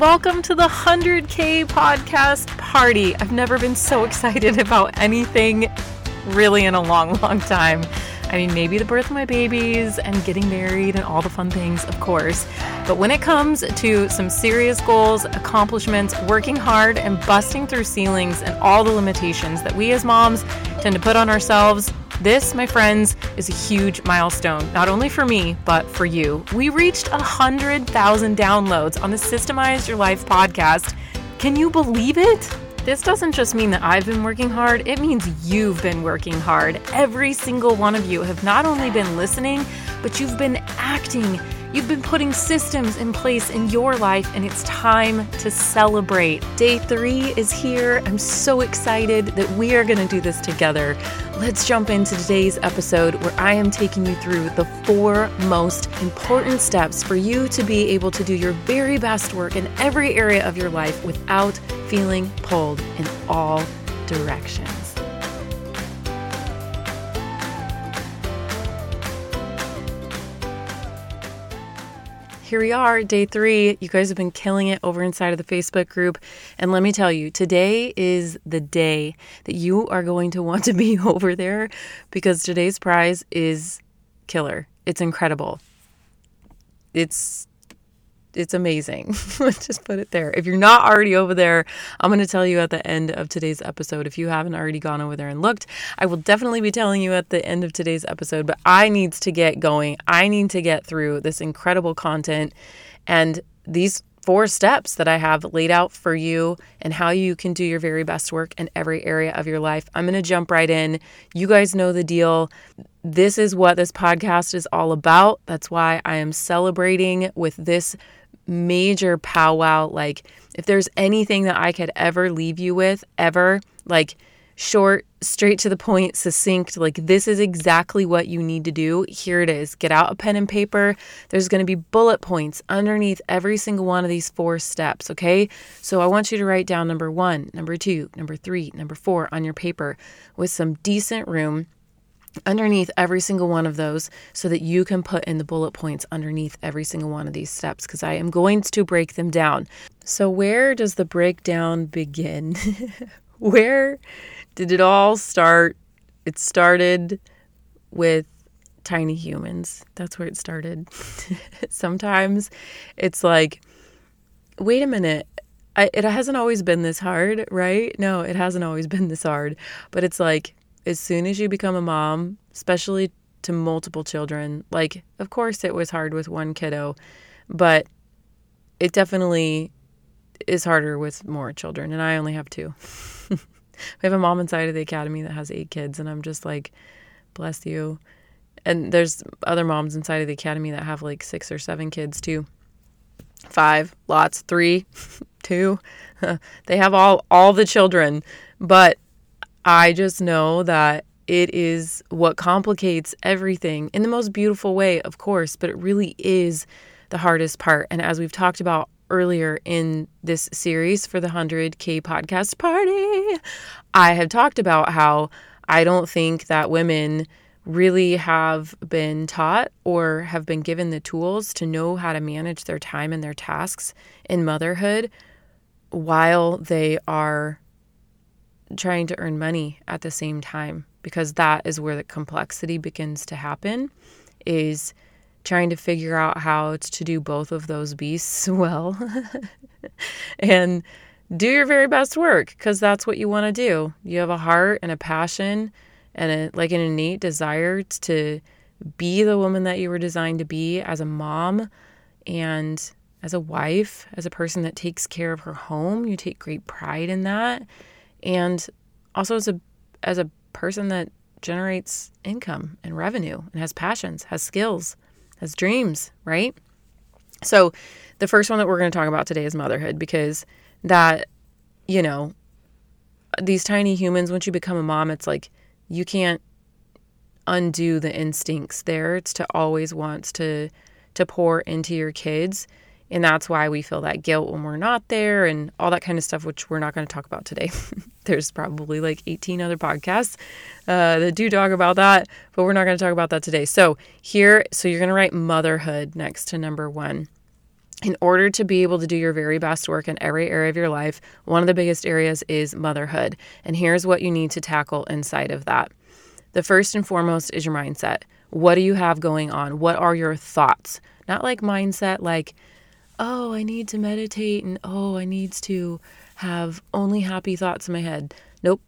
Welcome to the 100K podcast party. I've never been so excited about anything really in a long, long time. I mean, maybe the birth of my babies and getting married and all the fun things, of course. But when it comes to some serious goals, accomplishments, working hard, and busting through ceilings and all the limitations that we as moms tend to put on ourselves, this, my friends, is a huge milestone, not only for me, but for you. We reached 100,000 downloads on the Systemize Your Life podcast. Can you believe it? This doesn't just mean that I've been working hard, it means you've been working hard. Every single one of you have not only been listening, but you've been acting You've been putting systems in place in your life, and it's time to celebrate. Day three is here. I'm so excited that we are going to do this together. Let's jump into today's episode where I am taking you through the four most important steps for you to be able to do your very best work in every area of your life without feeling pulled in all directions. Here we are, day three. You guys have been killing it over inside of the Facebook group. And let me tell you, today is the day that you are going to want to be over there because today's prize is killer. It's incredible. It's it's amazing. Let's just put it there. If you're not already over there, I'm going to tell you at the end of today's episode. If you haven't already gone over there and looked, I will definitely be telling you at the end of today's episode. But I need to get going. I need to get through this incredible content and these four steps that I have laid out for you and how you can do your very best work in every area of your life. I'm going to jump right in. You guys know the deal. This is what this podcast is all about. That's why I am celebrating with this major powwow. Like, if there's anything that I could ever leave you with, ever, like short, straight to the point, succinct, like this is exactly what you need to do. Here it is. Get out a pen and paper. There's going to be bullet points underneath every single one of these four steps. Okay. So I want you to write down number one, number two, number three, number four on your paper with some decent room underneath every single one of those so that you can put in the bullet points underneath every single one of these steps because I am going to break them down. So, where does the breakdown begin? where did it all start? It started with tiny humans. That's where it started. Sometimes it's like, wait a minute. I, it hasn't always been this hard, right? No, it hasn't always been this hard. But it's like, as soon as you become a mom, especially to multiple children, like, of course, it was hard with one kiddo, but it definitely is harder with more children. And I only have two. we have a mom inside of the academy that has eight kids, and I'm just like, bless you. And there's other moms inside of the academy that have like six or seven kids too. Five, lots, three, two. they have all all the children, but I just know that it is what complicates everything in the most beautiful way, of course, but it really is the hardest part. And as we've talked about earlier in this series for the 100K podcast party, I have talked about how I don't think that women really have been taught or have been given the tools to know how to manage their time and their tasks in motherhood while they are trying to earn money at the same time because that is where the complexity begins to happen is trying to figure out how to do both of those beasts well and do your very best work because that's what you want to do. You have a heart and a passion and a, like an innate desire to be the woman that you were designed to be as a mom and as a wife as a person that takes care of her home. You take great pride in that and also as a as a person that generates income and revenue and has passions, has skills, has dreams, right? So, the first one that we're going to talk about today is motherhood because that, you know, these tiny humans, once you become a mom, it's like you can't undo the instincts there. It's to always want to to pour into your kids and that's why we feel that guilt when we're not there and all that kind of stuff, which we're not going to talk about today. There's probably like 18 other podcasts uh, that do talk about that, but we're not going to talk about that today. So, here, so you're going to write motherhood next to number one. in order to be able to do your very best work in every area of your life, one of the biggest areas is motherhood. And here's what you need to tackle inside of that. The first and foremost is your mindset. What do you have going on? What are your thoughts? Not like mindset, like, oh, I need to meditate and oh, I need to have only happy thoughts in my head. Nope,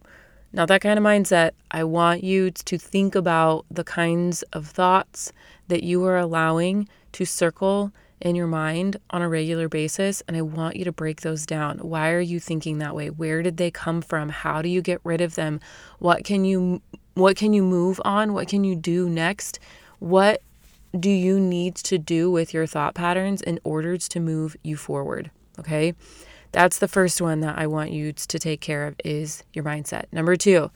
not that kind of mindset. I want you to think about the kinds of thoughts that you are allowing to circle in your mind on a regular basis and I want you to break those down. Why are you thinking that way? Where did they come from? How do you get rid of them? What can you what can you move on? What can you do next? What do you need to do with your thought patterns in order to move you forward? Okay? That's the first one that I want you to take care of is your mindset. Number 2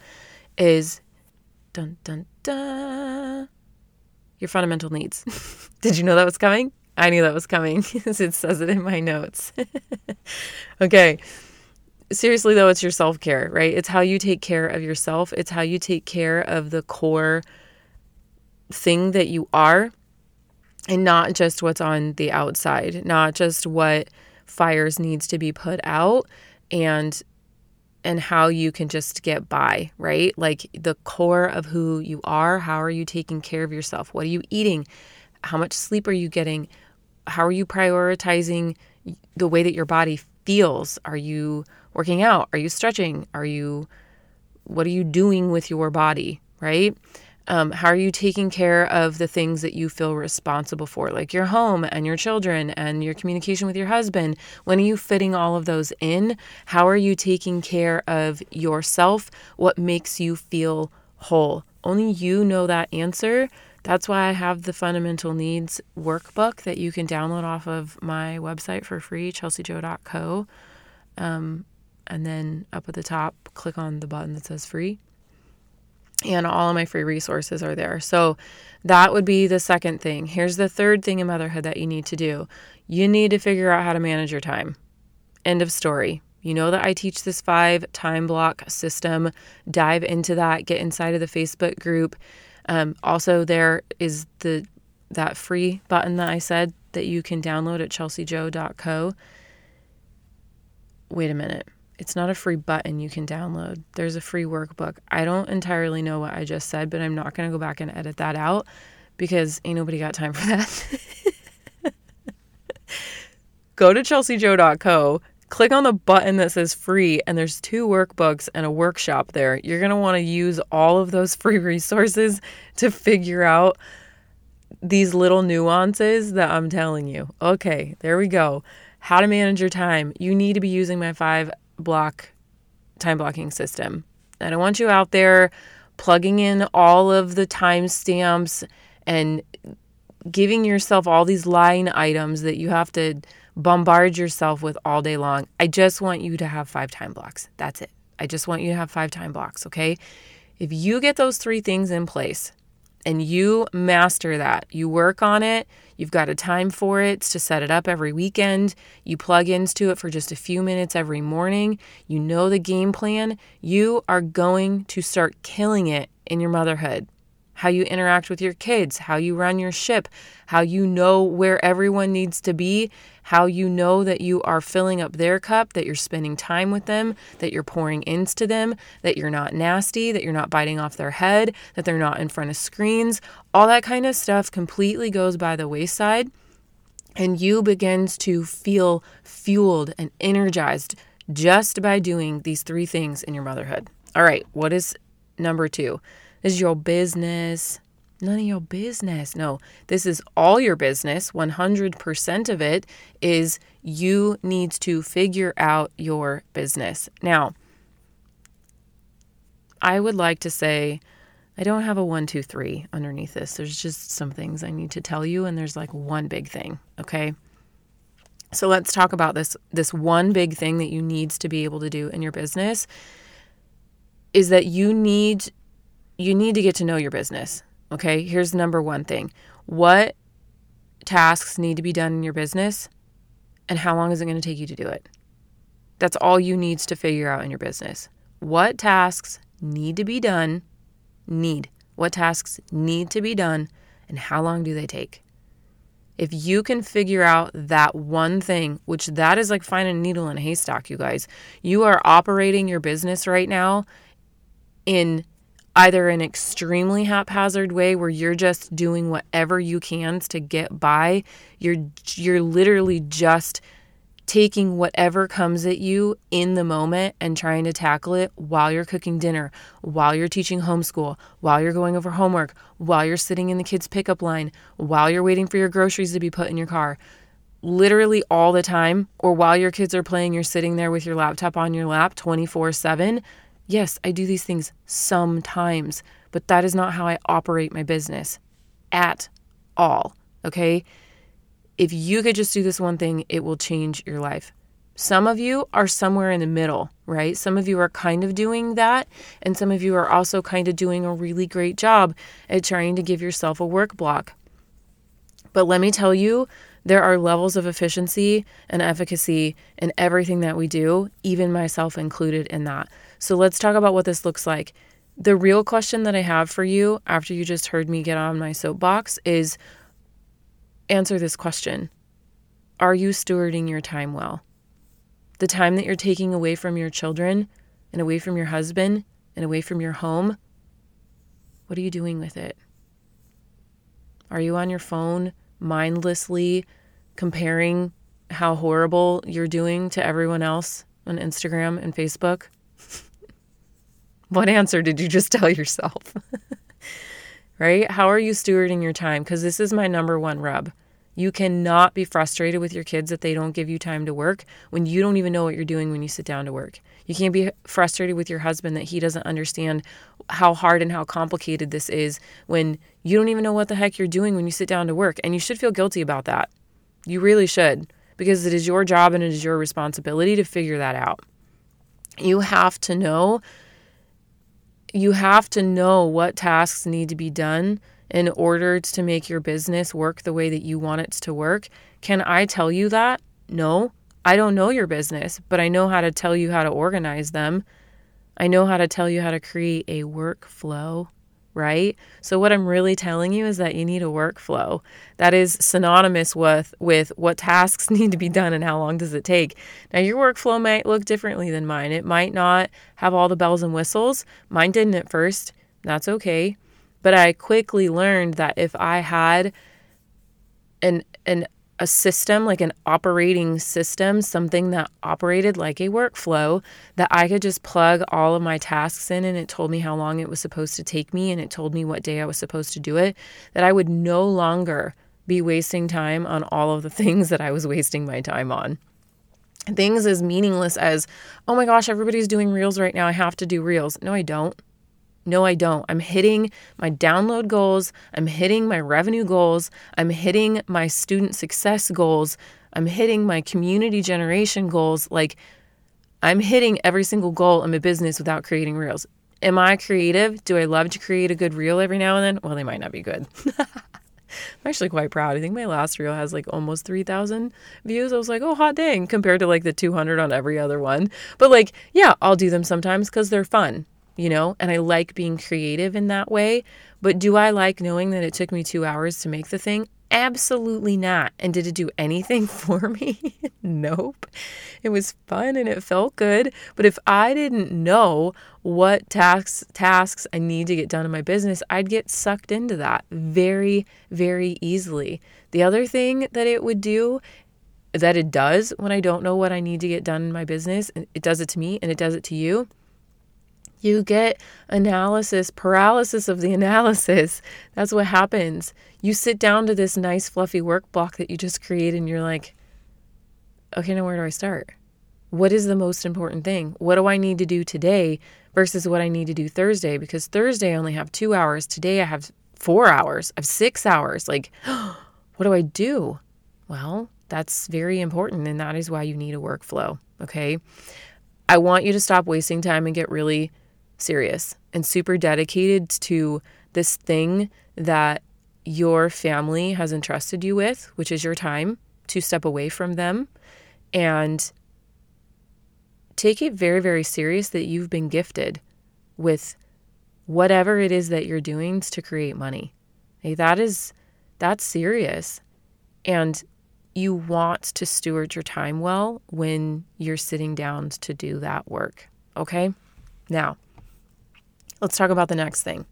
is dun dun dun your fundamental needs. Did you know that was coming? I knew that was coming because it says it in my notes. okay. Seriously, though, it's your self care, right? It's how you take care of yourself, it's how you take care of the core thing that you are, and not just what's on the outside, not just what fires needs to be put out and and how you can just get by, right? Like the core of who you are, how are you taking care of yourself? What are you eating? How much sleep are you getting? How are you prioritizing the way that your body feels? Are you working out? Are you stretching? Are you what are you doing with your body, right? Um, how are you taking care of the things that you feel responsible for, like your home and your children and your communication with your husband? When are you fitting all of those in? How are you taking care of yourself? What makes you feel whole? Only you know that answer. That's why I have the fundamental needs workbook that you can download off of my website for free, chelseajoy.co. Um, and then up at the top, click on the button that says free. And all of my free resources are there. So that would be the second thing. Here's the third thing in motherhood that you need to do you need to figure out how to manage your time. End of story. You know that I teach this five time block system. Dive into that, get inside of the Facebook group. Um, also, there is the that free button that I said that you can download at chelseajoy.co. Wait a minute. It's not a free button you can download. There's a free workbook. I don't entirely know what I just said, but I'm not going to go back and edit that out because ain't nobody got time for that. go to chelseajoy.co, click on the button that says free, and there's two workbooks and a workshop there. You're going to want to use all of those free resources to figure out these little nuances that I'm telling you. Okay, there we go. How to manage your time. You need to be using my five block time blocking system. I don't want you out there plugging in all of the timestamps and giving yourself all these line items that you have to bombard yourself with all day long. I just want you to have five time blocks. That's it. I just want you to have five time blocks, okay? If you get those three things in place and you master that, you work on it, You've got a time for it to set it up every weekend. You plug into it for just a few minutes every morning. You know the game plan. You are going to start killing it in your motherhood how you interact with your kids, how you run your ship, how you know where everyone needs to be, how you know that you are filling up their cup, that you're spending time with them, that you're pouring into them, that you're not nasty, that you're not biting off their head, that they're not in front of screens. All that kind of stuff completely goes by the wayside. And you begins to feel fueled and energized just by doing these three things in your motherhood. All right, what is number two? This is your business. None of your business. No, this is all your business. 100% of it is you need to figure out your business. Now, I would like to say, I don't have a one, two, three underneath this. There's just some things I need to tell you, and there's like one big thing, okay? So let's talk about this this one big thing that you needs to be able to do in your business is that you need you need to get to know your business. Okay, here's number one thing what tasks need to be done in your business, and how long is it going to take you to do it? That's all you need to figure out in your business. What tasks need to be done? Need. What tasks need to be done, and how long do they take? If you can figure out that one thing, which that is like finding a needle in a haystack, you guys, you are operating your business right now in either an extremely haphazard way where you're just doing whatever you can to get by. You're you're literally just taking whatever comes at you in the moment and trying to tackle it while you're cooking dinner, while you're teaching homeschool, while you're going over homework, while you're sitting in the kids' pickup line, while you're waiting for your groceries to be put in your car. Literally all the time, or while your kids are playing, you're sitting there with your laptop on your lap 24 7. Yes, I do these things sometimes, but that is not how I operate my business at all. Okay if you could just do this one thing, it will change your life. Some of you are somewhere in the middle, right? Some of you are kind of doing that, and some of you are also kind of doing a really great job at trying to give yourself a work block. But let me tell you, there are levels of efficiency and efficacy in everything that we do, even myself included in that. So let's talk about what this looks like. The real question that I have for you after you just heard me get on my soapbox is answer this question Are you stewarding your time well? The time that you're taking away from your children and away from your husband and away from your home, what are you doing with it? Are you on your phone mindlessly comparing how horrible you're doing to everyone else on Instagram and Facebook? What answer did you just tell yourself? right? How are you stewarding your time? Because this is my number one rub. You cannot be frustrated with your kids that they don't give you time to work when you don't even know what you're doing when you sit down to work. You can't be frustrated with your husband that he doesn't understand how hard and how complicated this is when you don't even know what the heck you're doing when you sit down to work. And you should feel guilty about that. You really should, because it is your job and it is your responsibility to figure that out. You have to know you have to know what tasks need to be done in order to make your business work the way that you want it to work. Can I tell you that? No. I don't know your business, but I know how to tell you how to organize them. I know how to tell you how to create a workflow, right? So what I'm really telling you is that you need a workflow that is synonymous with with what tasks need to be done and how long does it take. Now your workflow might look differently than mine. It might not have all the bells and whistles. Mine didn't at first. That's okay. But I quickly learned that if I had an an a system like an operating system, something that operated like a workflow that I could just plug all of my tasks in and it told me how long it was supposed to take me and it told me what day I was supposed to do it, that I would no longer be wasting time on all of the things that I was wasting my time on things as meaningless as, oh my gosh, everybody's doing reels right now. I have to do reels. No, I don't. No, I don't. I'm hitting my download goals. I'm hitting my revenue goals. I'm hitting my student success goals. I'm hitting my community generation goals. Like, I'm hitting every single goal in my business without creating reels. Am I creative? Do I love to create a good reel every now and then? Well, they might not be good. I'm actually quite proud. I think my last reel has like almost 3,000 views. I was like, oh, hot dang, compared to like the 200 on every other one. But like, yeah, I'll do them sometimes because they're fun you know, and I like being creative in that way. But do I like knowing that it took me two hours to make the thing? Absolutely not. And did it do anything for me? nope. It was fun and it felt good. But if I didn't know what tasks tasks I need to get done in my business, I'd get sucked into that very, very easily. The other thing that it would do that it does when I don't know what I need to get done in my business, it does it to me and it does it to you you get analysis, paralysis of the analysis. That's what happens. You sit down to this nice, fluffy work block that you just create, and you're like, okay, now where do I start? What is the most important thing? What do I need to do today versus what I need to do Thursday? Because Thursday I only have two hours. Today I have four hours. I have six hours. Like, what do I do? Well, that's very important. And that is why you need a workflow. Okay. I want you to stop wasting time and get really serious and super dedicated to this thing that your family has entrusted you with, which is your time to step away from them and take it very, very serious that you've been gifted with whatever it is that you're doing to create money. Hey, that is that's serious. And you want to steward your time well when you're sitting down to do that work. Okay? Now, let's talk about the next thing.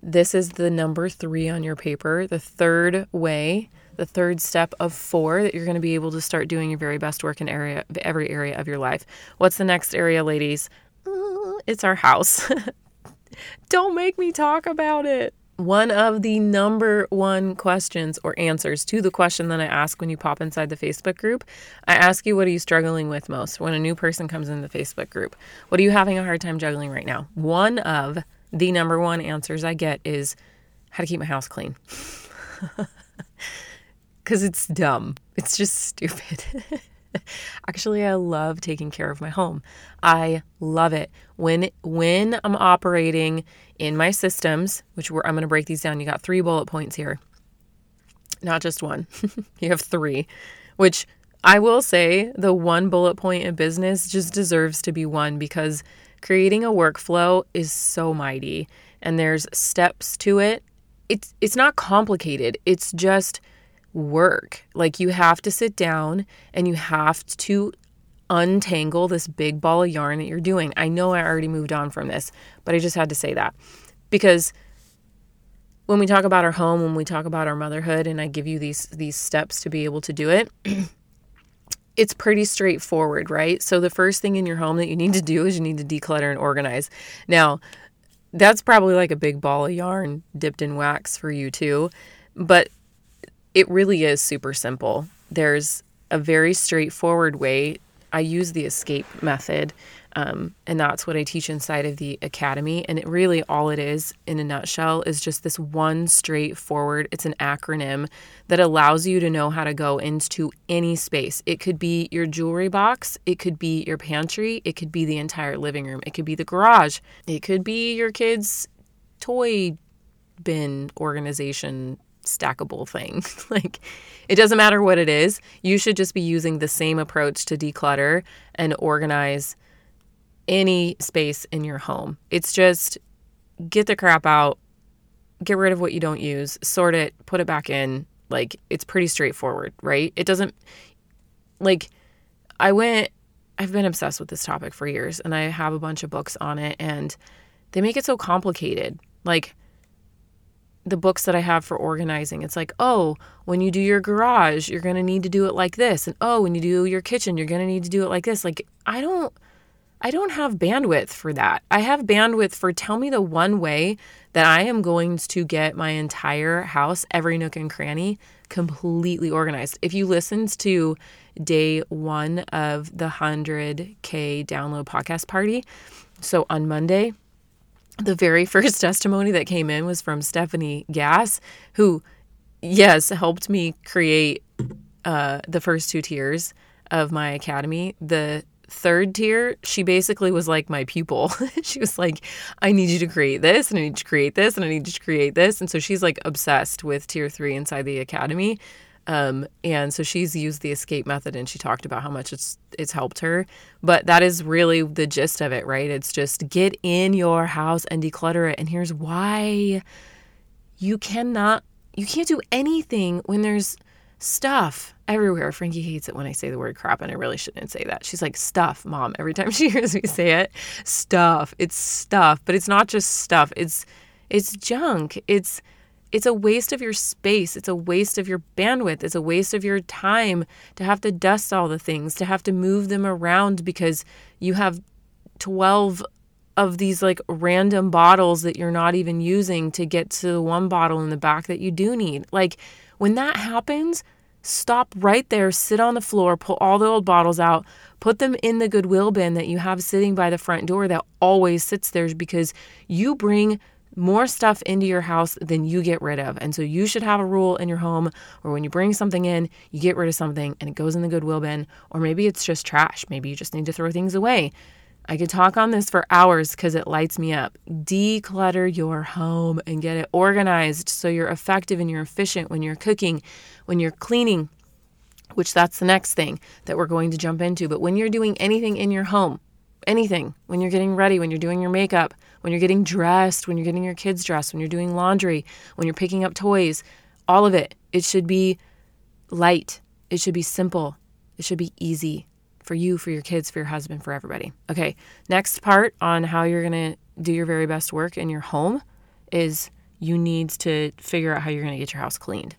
This is the number three on your paper, the third way, the third step of four that you're going to be able to start doing your very best work in area every area of your life. What's the next area, ladies? Uh, it's our house. Don't make me talk about it. One of the number one questions or answers to the question that I ask when you pop inside the Facebook group, I ask you, what are you struggling with most when a new person comes in the Facebook group? What are you having a hard time juggling right now? One of the number one answers I get is how to keep my house clean. Because it's dumb. It's just stupid. Actually, I love taking care of my home. I love it. When when I'm operating in my systems, which we're, I'm going to break these down. You got three bullet points here. Not just one. you have three, which I will say the one bullet point in business just deserves to be one because creating a workflow is so mighty and there's steps to it. It's it's not complicated. It's just work. Like you have to sit down and you have to untangle this big ball of yarn that you're doing. I know I already moved on from this, but I just had to say that because when we talk about our home, when we talk about our motherhood and I give you these these steps to be able to do it, it's pretty straightforward, right? So the first thing in your home that you need to do is you need to declutter and organize. Now, that's probably like a big ball of yarn dipped in wax for you too, but it really is super simple. There's a very straightforward way. I use the escape method um, and that's what I teach inside of the academy. And it really, all it is in a nutshell is just this one straightforward, it's an acronym that allows you to know how to go into any space. It could be your jewelry box, it could be your pantry, it could be the entire living room, it could be the garage, it could be your kids' toy bin organization stackable thing. like, it doesn't matter what it is. You should just be using the same approach to declutter and organize any space in your home. It's just get the crap out, get rid of what you don't use, sort it, put it back in. Like it's pretty straightforward, right? It doesn't like I went I've been obsessed with this topic for years and I have a bunch of books on it and they make it so complicated. Like the books that I have for organizing, it's like, oh, when you do your garage, you're going to need to do it like this. And oh, when you do your kitchen, you're going to need to do it like this. Like, I don't I don't have bandwidth for that. I have bandwidth for tell me the one way that I am going to get my entire house, every nook and cranny, completely organized. If you listened to day one of the 100K download podcast party, so on Monday, the very first testimony that came in was from Stephanie Gass, who, yes, helped me create uh, the first two tiers of my academy. The third tier, she basically was like my pupil. she was like, I need you to create this, and I need to create this, and I need you to create this. And so she's like obsessed with tier three inside the academy. Um, and so she's used the escape method and she talked about how much it's it's helped her. But that is really the gist of it, right? It's just get in your house and declutter it. And here's why you cannot you can't do anything when there's stuff everywhere. Frankie hates it when I say the word crap, and I really shouldn't say that. She's like, stuff, mom. Every time she hears me say it, stuff. It's stuff, but it's not just stuff. It's it's junk. It's it's a waste of your space. It's a waste of your bandwidth. It's a waste of your time to have to dust all the things, to have to move them around because you have 12 of these like random bottles that you're not even using to get to the one bottle in the back that you do need. Like when that happens, stop right there, sit on the floor, pull all the old bottles out, put them in the Goodwill bin that you have sitting by the front door that always sits there because you bring more stuff into your house than you get rid of. And so you should have a rule in your home where when you bring something in, you get rid of something and it goes in the Goodwill bin. Or maybe it's just trash. Maybe you just need to throw things away. I could talk on this for hours because it lights me up. Declutter your home and get it organized so you're effective and you're efficient when you're cooking, when you're cleaning, which that's the next thing that we're going to jump into. But when you're doing anything in your home, anything, when you're getting ready, when you're doing your makeup, when you're getting dressed, when you're getting your kids dressed, when you're doing laundry, when you're picking up toys, all of it, it should be light. It should be simple. It should be easy for you, for your kids, for your husband, for everybody. Okay, next part on how you're to do your very best work in your home is you need to figure out how you're to get your house cleaned.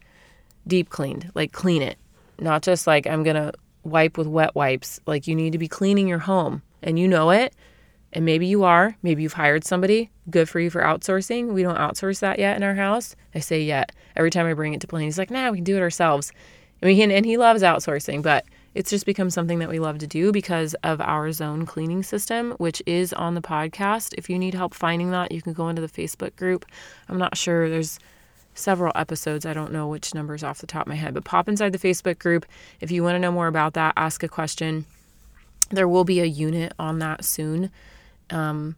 Deep cleaned, like clean it. Not just like I'm to wipe with wet wipes. Like you need to be cleaning your home and you know it. And maybe you are. Maybe you've hired somebody. Good for you for outsourcing. We don't outsource that yet in our house. I say yet. Every time I bring it to Blaine, he's like, nah, we can do it ourselves. We can and he loves outsourcing, but it's just become something that we love to do because of our zone cleaning system, which is on the podcast. If you need help finding that, you can go into the Facebook group. I'm not sure. There's several episodes. I don't know which numbers off the top of my head, but pop inside the Facebook group. If you want to know more about that, ask a question. There will be a unit on that soon. Um,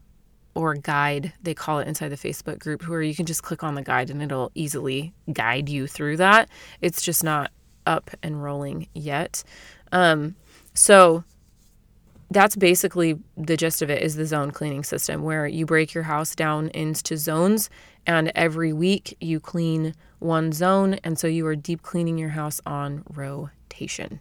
or guide, they call it inside the Facebook group, where you can just click on the guide and it'll easily guide you through that. It's just not up and rolling yet. Um, so that's basically the gist of it is the zone cleaning system where you break your house down into zones and every week you clean one zone and so you are deep cleaning your house on rotation.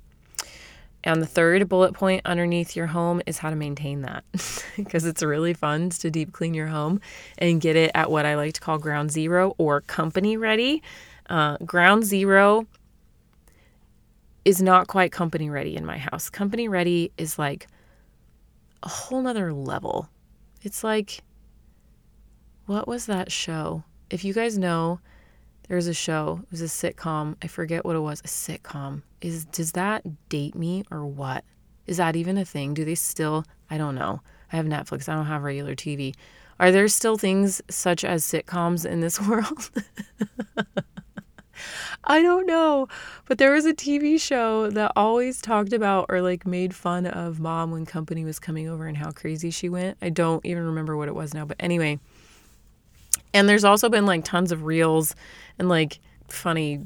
And the third bullet point underneath your home is how to maintain that because it's really fun to deep clean your home and get it at what I like to call ground zero or company ready. Uh, ground zero is not quite company ready in my house. Company ready is like a whole nother level. It's like, what was that show? If you guys know, there's a show. It was a sitcom. I forget what it was. A sitcom. Is does that date me or what? Is that even a thing? Do they still? I don't know. I have Netflix. I don't have regular TV. Are there still things such as sitcoms in this world? I don't know. But there was a TV show that always talked about or like made fun of mom when company was coming over and how crazy she went. I don't even remember what it was now. But anyway. And there's also been like tons of reels and like funny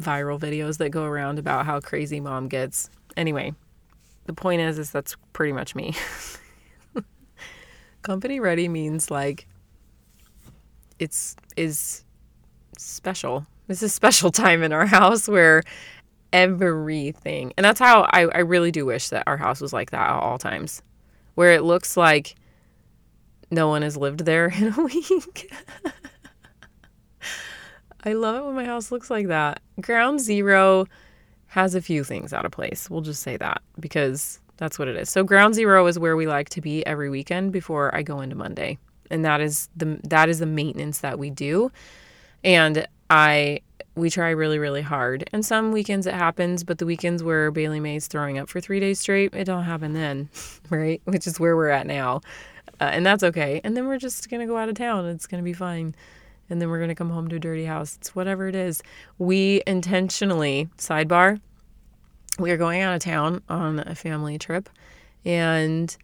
viral videos that go around about how crazy mom gets. Anyway, the point is is that's pretty much me. company ready means like it's is special this is special time in our house where everything, and that's how I, I really do wish that our house was like that at all times, where it looks like no one has lived there in a week. I love it when my house looks like that. Ground Zero has a few things out of place. We'll just say that because that's what it is. So ground zero is where we like to be every weekend before I go into Monday. And that is the that is the maintenance that we do. And I we try really really hard. And some weekends it happens, but the weekends where Bailey May's throwing up for 3 days straight, it don't happen then, right? Which is where we're at now. Uh, and that's okay. And then we're just to go out of town. It's to be fine. And then we're to come home to a dirty house. It's whatever it is. We intentionally, sidebar, we are going out of town on a family trip and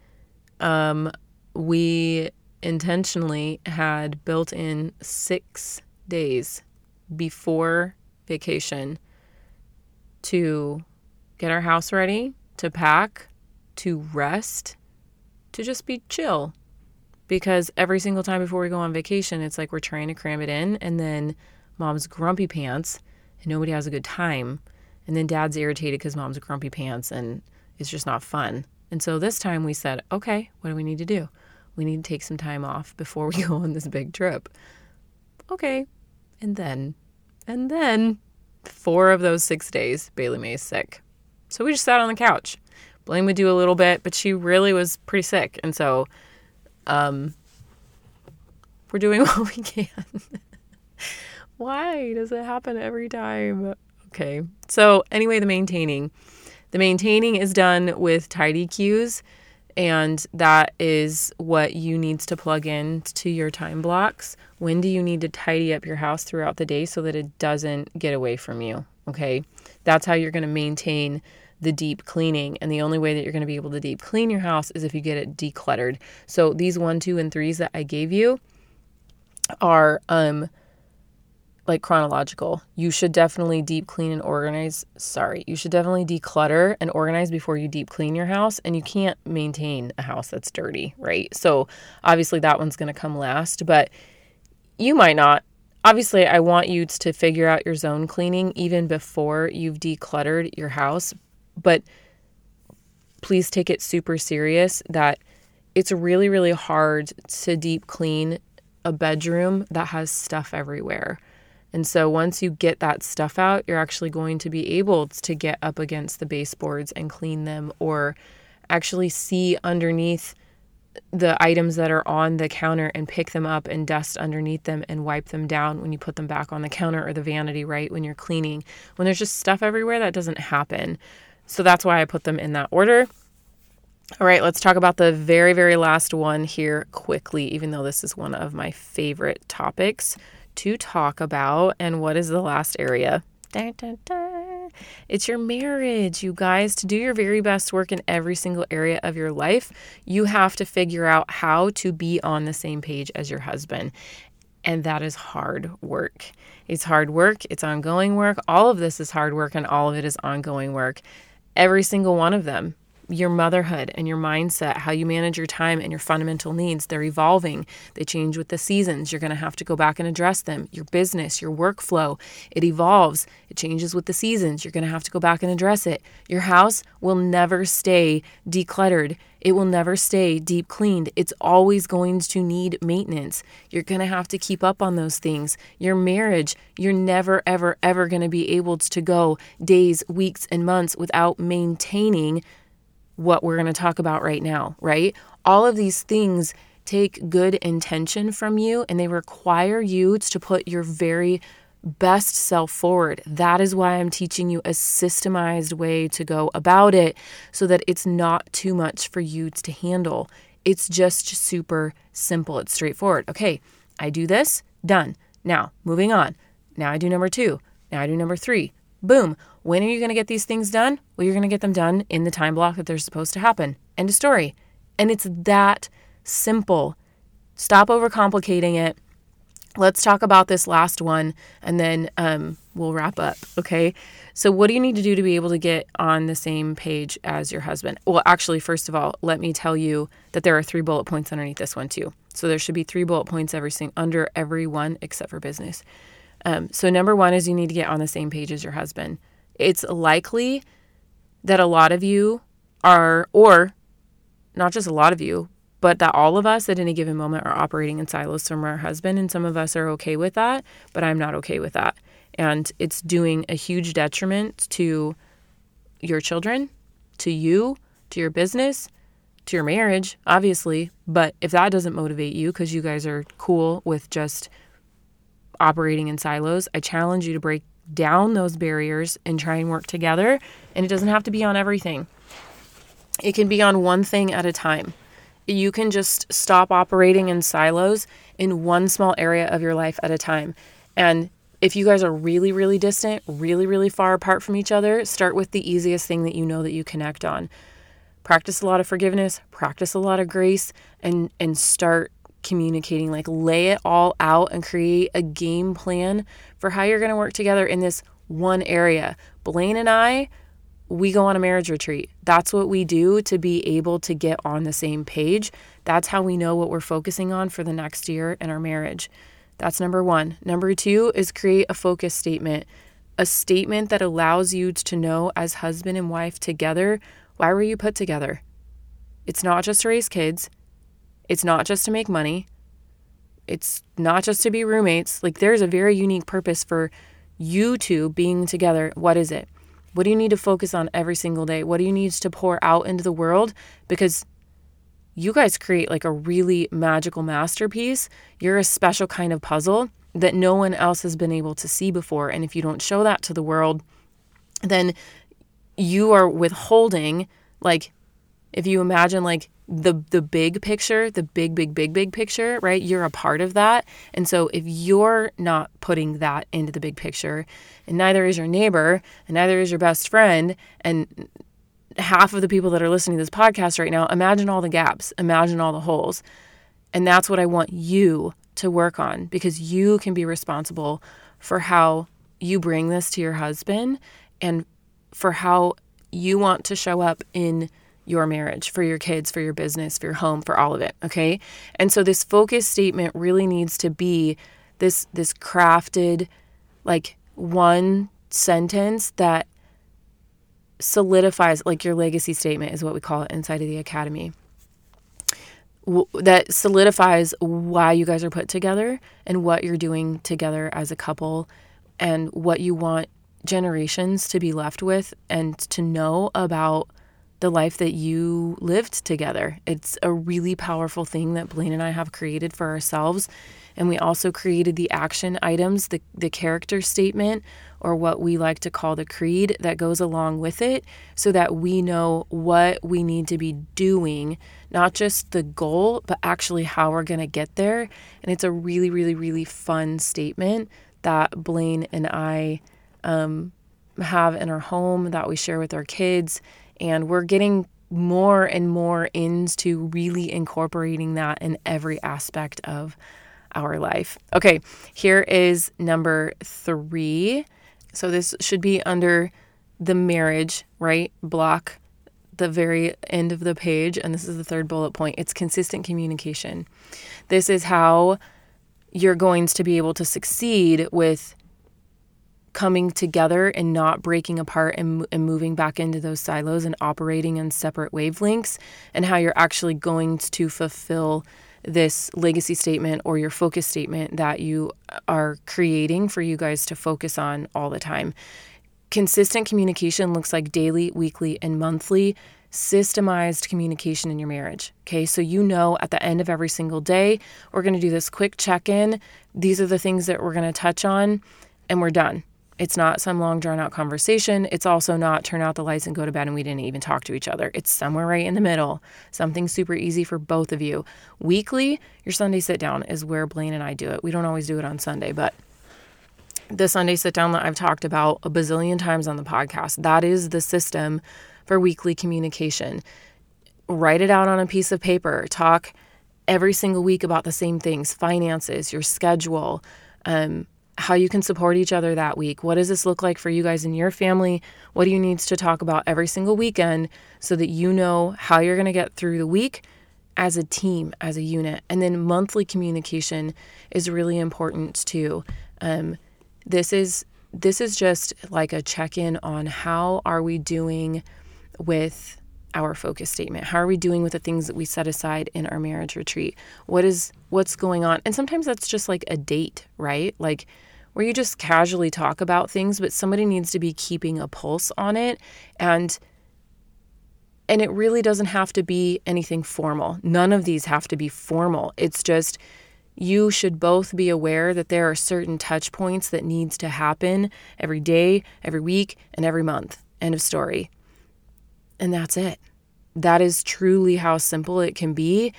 um, we intentionally had built in six days before vacation to get our house ready, to pack, to rest, to just be chill. Because every single time before we go on vacation, it's like we're trying to cram it in, and then mom's grumpy pants, and nobody has a good time. And then dad's irritated because mom's grumpy pants, and it's just not fun. And so this time we said, okay, what do we need to do? We need to take some time off before we go on this big trip. Okay. And then and then four of those six days, Bailey is sick. So we just sat on the couch. Blaine would do a little bit, but she really was pretty sick. And so um, we're doing what we can. Why does it happen every time? Okay. So, anyway, the maintaining. The maintaining is done with tidy cues, and that is what you need to plug in to your time blocks when do you need to tidy up your house throughout the day so that it doesn't get away from you? Okay. That's how you're going to maintain the deep cleaning. And the only way that you're going to be able to deep clean your house is if you get it decluttered. So these one, two, and threes that I gave you are um like chronological. You should definitely deep clean and organize. Sorry, you should definitely declutter and organize before you deep clean your house. And you can't maintain a house that's dirty, right? So obviously that one's going to come last, but you might not. obviously, I want you to figure out your zone cleaning even before you've decluttered your house, but please take it super serious that it's really, really hard to deep clean a bedroom that has stuff everywhere. And so once you get that stuff out, you're actually going to be able to get up against the baseboards and clean them or actually see underneath the items that are on the counter and pick them up and dust underneath them and wipe them down when you put them back on the counter or the vanity, right? When you're cleaning. When there's just stuff everywhere, that doesn't happen. So that's why I put them in that order. All right, let's talk about the very, very last one here quickly, even though this is one of my favorite topics to talk about. And what is the last area? It's your marriage, you guys. To do your very best work in every single area of your life, you have to figure out how to be on the same page as your husband. And that is hard work. It's hard work, it's ongoing work. All of this is hard work, and all of it is ongoing work. Every single one of them your motherhood and your mindset, how you manage your time and your fundamental needs. They're evolving, they change with the seasons. You're going to have to go back and address them. Your business, your workflow, it evolves, it changes with the seasons. You're going to have to go back and address it. Your house will never stay decluttered. It will never stay deep cleaned. It's always going to need maintenance. You're going to have to keep up on those things. Your marriage, you're never, ever, ever going to be able to go days, weeks, and months without maintaining what we're going to talk about right now, right? All of these things take good intention from you and they require you to put your very best self forward. That is why I'm teaching you a systemized way to go about it so that it's not too much for you to handle. It's just super simple, it's straightforward. Okay, I do this, done. Now, moving on. Now I do number two. Now I do number three. Boom. When are you going to get these things done? Well, you're going to get them done in the time block that they're supposed to happen. End of story. And it's that simple. Stop overcomplicating it. Let's talk about this last one and then um, we'll wrap up. Okay. So, what do you need to do to be able to get on the same page as your husband? Well, actually, first of all, let me tell you that there are three bullet points underneath this one, too. So, there should be three bullet points every sing- under every one except for business. Um, so, number one is you need to get on the same page as your husband. It's likely that a lot of you are, or not just a lot of you, but that all of us at any given moment are operating in silos from our husband. And some of us are okay with that, but I'm not okay with that. And it's doing a huge detriment to your children, to you, to your business, to your marriage, obviously. But if that doesn't motivate you because you guys are cool with just operating in silos, I challenge you to break down those barriers and try and work together. And it doesn't have to be on everything, it can be on one thing at a time. You can just stop operating in silos in one small area of your life at a time. And if you guys are really, really distant, really, really far apart from each other, start with the easiest thing that you know that you connect on. Practice a lot of forgiveness, practice a lot of grace, and and start communicating, like lay it all out and create a game plan for how you're going to work together in this one area. Blaine and I, we go on a marriage retreat. That's what we do to be able to get on the same page. That's how we know what we're focusing on for the next year in our marriage. That's number one. Number two is create a focus statement, a statement that allows you to know as husband and wife together why were you put together? It's not just to raise kids, it's not just to make money. It's not just to be roommates. Like there's a very unique purpose for you two being together. What is it? What do you need to focus on every single day? What do you need to pour out into the world? Because you guys create like a really magical masterpiece. You're a special kind of puzzle that no one else has been able to see before. And if you don't show that to the world, then you are withholding like if you imagine like the the big picture, the big big big big picture, right? You're a part of that. And so if you're not putting that into the big picture, and neither is your neighbor, and neither is your best friend, and half of the people that are listening to this podcast right now, imagine all the gaps, imagine all the holes. And that's what I want you to work on because you can be responsible for how you bring this to your husband and for how you want to show up in your marriage, for your kids, for your business, for your home, for all of it. Okay. And so this focus statement really needs to be this this crafted like one sentence that solidifies like your legacy statement is what we call it inside of the academy that solidifies why you guys are put together and what you're doing together as a couple and what you want generations to be left with and to know about the life that you lived together. It's a really powerful thing that Blaine and I have created for ourselves. And we also created the action items, the, the character statement, or what we like to call the creed that goes along with it, so that we know what we need to be doing, not just the goal, but actually how we're going to get there. And it's a really, really, really fun statement that Blaine and I um, have in our home that we share with our kids. And we're getting more and more into really incorporating that in every aspect of our life. Okay, here is number three. So this should be under the marriage, right? Block the very end of the page. And this is the third bullet point it's consistent communication. This is how you're going to be able to succeed with coming together and not breaking apart and, and moving back into those silos and operating in separate wavelengths, and how you're actually going to fulfill this legacy statement or your focus statement that you uh, are creating for you guys to focus on all the time. Consistent communication looks like daily, weekly, and monthly systemized communication in your marriage. Okay, so you know at the end of every single day, we're going to do this quick check in. These are the things that we're going to touch on, and we're done. It's not some long drawn out conversation. It's also not turn out the lights and go to bed and we didn't even talk to each other. It's somewhere right in the middle, something super easy for both of you. Weekly, your Sunday sit down is where Blaine and I do it. We don't always do it on Sunday, but the Sunday sit down that I've talked about a bazillion times on the podcast, that is the system for weekly communication. Write it out on a piece of paper. Talk every single week about the same things finances, your schedule, um, how you can support each other that week. What does this look like for you guys in your family? What do you need to talk about every single weekend so that you know how you're going to get through the week as a team, as a unit? And then monthly communication is really important too. Um, this is this is just like a check-in on how are we doing with our focus statement how are we doing with the things that we set aside in our marriage retreat what is what's going on and sometimes that's just like a date right like where you just casually talk about things but somebody needs to be keeping a pulse on it. And and it really doesn't have to be anything formal. None of these have to be formal. It's just you should both be aware that there are certain touch points that needs to happen every day every week and every month. End of story. And that's it. That is truly how simple it can be.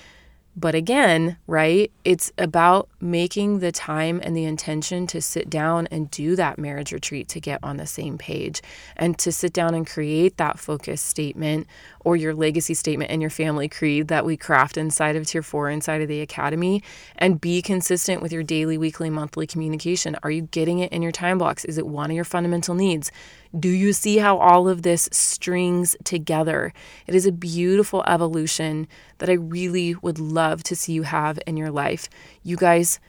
But again, right, it's about making the time and the intention to sit down and do that marriage retreat to get on the same page and to sit down and create that focus statement or your legacy statement and your family creed that we craft inside of Tier 4, inside of the Academy, and be consistent with your daily, weekly, monthly communication. Are you getting it in your time blocks? Is it one of your fundamental needs? Do you see how all of this strings together? It is a beautiful evolution that I really would love to see you have in your life. You guys,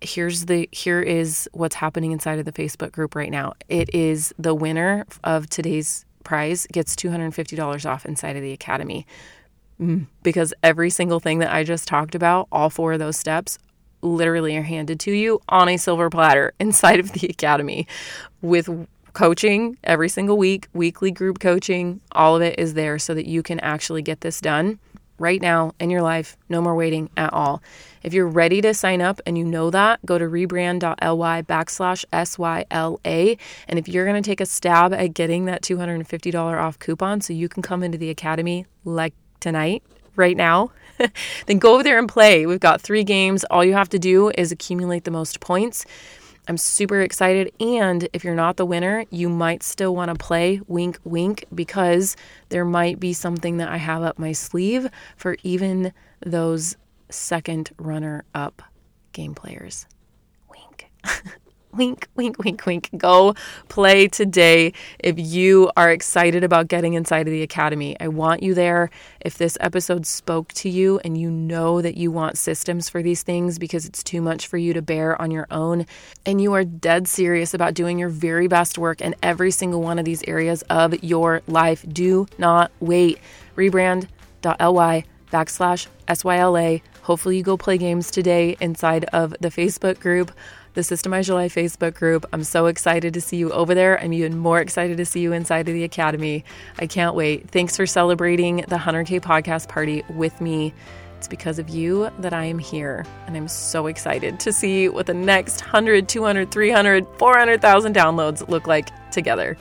here's the here is what's happening inside of the Facebook group right now. It is the winner of today's prize gets $250 off inside of the academy. Mm, because every single thing that I just talked about, all four of those steps literally are handed to you on a silver platter inside of the academy with coaching every single week, weekly group coaching, all of it is there so that you can actually get this done right now in your life. No more waiting at all. If you're ready to sign up and you know that, go to rebrand.ly backslash SYLA. And if you're going to take a stab at getting that $250 off coupon so you can come into the academy like tonight, right now, then go over there and play. We've got three games. All you have to do is accumulate the most points. I'm super excited. And if you're not the winner, you might still want to play wink, wink, because there might be something that I have up my sleeve for even those second runner up game players. Wink. wink, wink, wink, wink. Go play today if you are excited about getting inside of the academy. I want you there. If this episode spoke to you and you know that you want systems for these things because it's too much for you to bear on your own, and you are dead serious about doing your very best work in every single one of these areas of your life, do not wait. Rebrand.ly backslash SYLA. Hopefully, you go play games today inside of the Facebook group the Systemize Your Life Facebook group. I'm so excited to see you over there. I'm even more excited to see you inside of the Academy. I can't wait. Thanks for celebrating the 100K podcast party with me. It's because of you that I am here. And I'm so excited to see what the next 100, 200, 300, 400,000 downloads look like together.